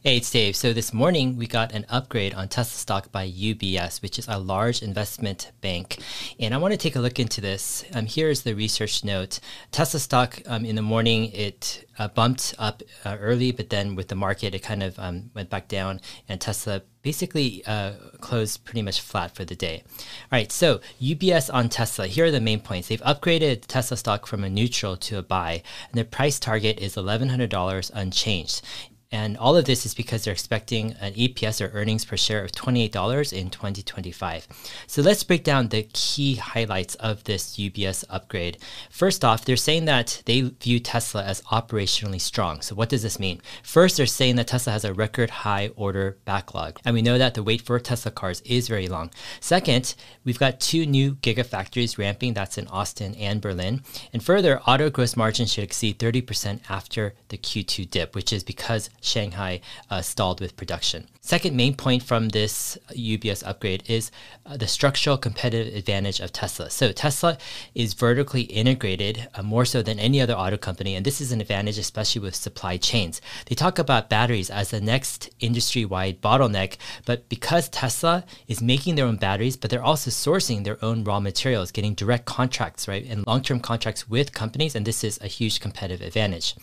Hey, it's Dave. So this morning we got an upgrade on Tesla stock by UBS, which is a large investment bank. And I want to take a look into this. Um, here is the research note. Tesla stock um, in the morning, it uh, bumped up uh, early, but then with the market, it kind of um, went back down and Tesla basically uh, closed pretty much flat for the day. All right, so UBS on Tesla. Here are the main points. They've upgraded Tesla stock from a neutral to a buy, and their price target is $1,100 unchanged. And all of this is because they're expecting an EPS or earnings per share of $28 in 2025. So let's break down the key highlights of this UBS upgrade. First off, they're saying that they view Tesla as operationally strong. So what does this mean? First, they're saying that Tesla has a record high order backlog. And we know that the wait for Tesla cars is very long. Second, we've got two new gigafactories ramping. That's in Austin and Berlin. And further, auto gross margin should exceed 30% after the Q2 dip, which is because Shanghai uh, stalled with production. Second main point from this UBS upgrade is uh, the structural competitive advantage of Tesla. So Tesla is vertically integrated uh, more so than any other auto company, and this is an advantage especially with supply chains. They talk about batteries as the next industry-wide bottleneck, but because Tesla is making their own batteries, but they're also sourcing their own raw materials, getting direct contracts, right, and long-term contracts with companies, and this is a huge competitive advantage.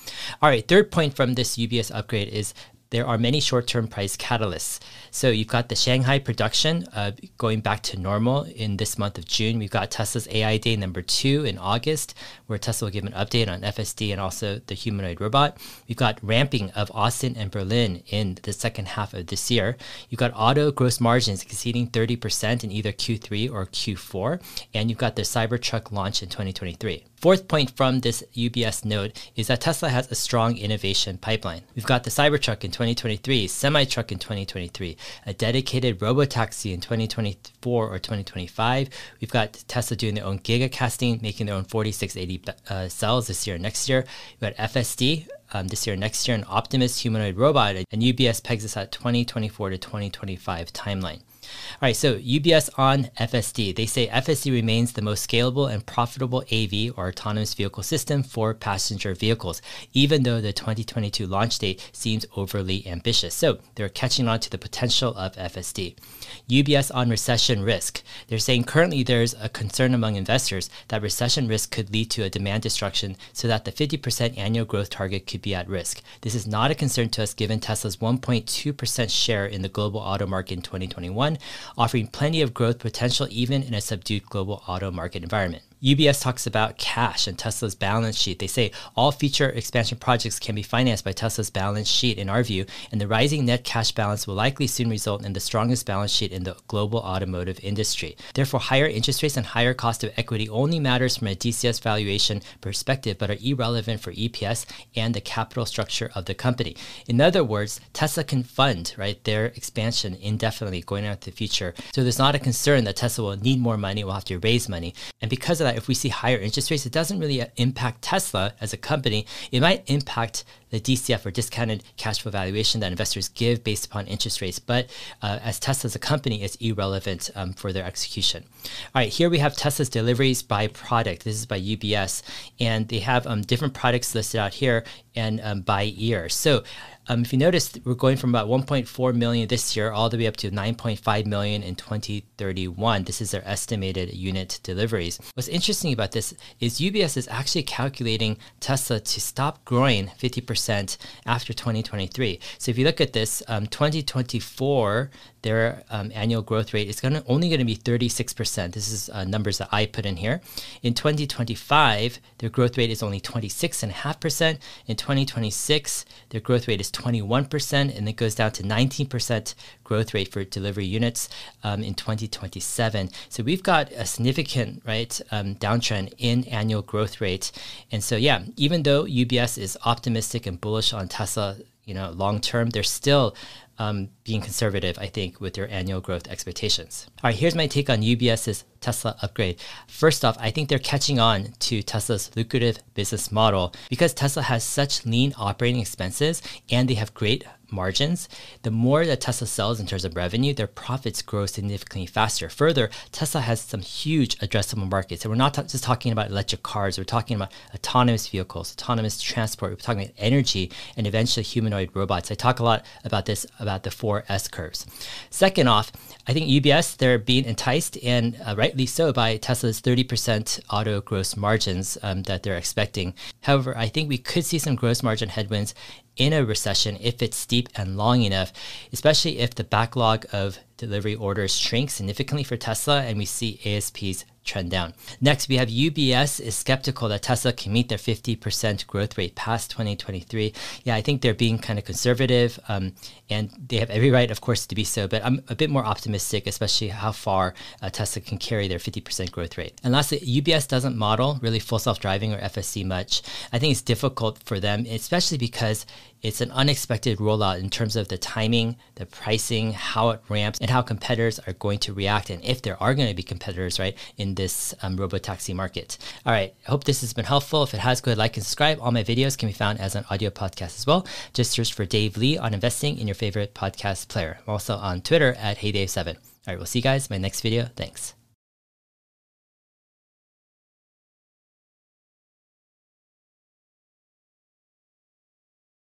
All right, third point from this UBS upgrade is there are many short-term price catalysts. So you've got the Shanghai production uh, going back to normal in this month of June. We've got Tesla's AI Day number two in August, where Tesla will give an update on FSD and also the humanoid robot. We've got ramping of Austin and Berlin in the second half of this year. You've got auto gross margins exceeding 30% in either Q3 or Q4, and you've got the Cybertruck launch in 2023. Fourth point from this UBS note is that Tesla has a strong innovation pipeline. We've got the Cybertruck in 2023, semi-truck in 2023, a dedicated robotaxi in 2024 or 2025. We've got Tesla doing their own gigacasting, making their own 4680 uh, cells this year and next year. We've got FSD, um, this year, next year, an Optimus humanoid robot, and UBS pegs us at 2024 to 2025 timeline. All right, so UBS on FSD. They say FSD remains the most scalable and profitable AV or autonomous vehicle system for passenger vehicles, even though the 2022 launch date seems overly ambitious. So they're catching on to the potential of FSD. UBS on recession risk. They're saying currently there's a concern among investors that recession risk could lead to a demand destruction so that the 50% annual growth target could be at risk. This is not a concern to us given Tesla's 1.2% share in the global auto market in 2021 offering plenty of growth potential even in a subdued global auto market environment. UBS talks about cash and Tesla's balance sheet. They say all future expansion projects can be financed by Tesla's balance sheet, in our view, and the rising net cash balance will likely soon result in the strongest balance sheet in the global automotive industry. Therefore, higher interest rates and higher cost of equity only matters from a DCF valuation perspective, but are irrelevant for EPS and the capital structure of the company. In other words, Tesla can fund right their expansion indefinitely going out to the future. So there's not a concern that Tesla will need more money, will have to raise money, and because of that if we see higher interest rates, it doesn't really uh, impact Tesla as a company. It might impact the DCF or discounted cash flow valuation that investors give based upon interest rates. But uh, as Tesla as a company, it's irrelevant um, for their execution. All right, here we have Tesla's deliveries by product. This is by UBS, and they have um, different products listed out here and um, by year. So um, if you notice, we're going from about 1.4 million this year all the way up to 9.5 million in 2031. This is their estimated unit deliveries. What's interesting about this is UBS is actually calculating Tesla to stop growing 50% after 2023. So if you look at this, um, 2024, their um, annual growth rate is gonna, only going to be 36%. This is uh, numbers that I put in here. In 2025, their growth rate is only 26.5%. In 2026, their growth rate is 21%, and it goes down to 19% growth rate for delivery units um, in 2027. So we've got a significant right um, downtrend in annual growth rate. And so, yeah, even though UBS is optimistic and bullish on Tesla, you know, long term, they're still um, being conservative, I think, with their annual growth expectations. All right, here's my take on UBS's Tesla upgrade. First off, I think they're catching on to Tesla's lucrative business model because Tesla has such lean operating expenses and they have great margins, the more that Tesla sells in terms of revenue, their profits grow significantly faster. Further, Tesla has some huge addressable markets. And we're not t- just talking about electric cars, we're talking about autonomous vehicles, autonomous transport, we're talking about energy, and eventually humanoid robots. I talk a lot about this, about the four S curves. Second off, I think UBS, they're being enticed, and uh, rightly so, by Tesla's 30% auto gross margins um, that they're expecting. However, I think we could see some gross margin headwinds in a recession if it's steep and long enough, especially if the backlog of delivery orders shrink significantly for Tesla and we see ASPs trend down. Next, we have UBS is skeptical that Tesla can meet their 50% growth rate past 2023. Yeah, I think they're being kind of conservative, um, and they have every right, of course, to be so. But I'm a bit more optimistic, especially how far uh, Tesla can carry their 50% growth rate. And lastly, UBS doesn't model really full self-driving or FSD much. I think it's difficult for them, especially because it's an unexpected rollout in terms of the timing, the pricing, how it ramps, and how competitors are going to react, and if there are going to be competitors, right, in this um, robotaxi market. All right, I hope this has been helpful. If it has, go ahead, like and subscribe. All my videos can be found as an audio podcast as well. Just search for Dave Lee on investing in your favorite podcast player. I'm also on Twitter at HeyDave7. All right, we'll see you guys in my next video. Thanks.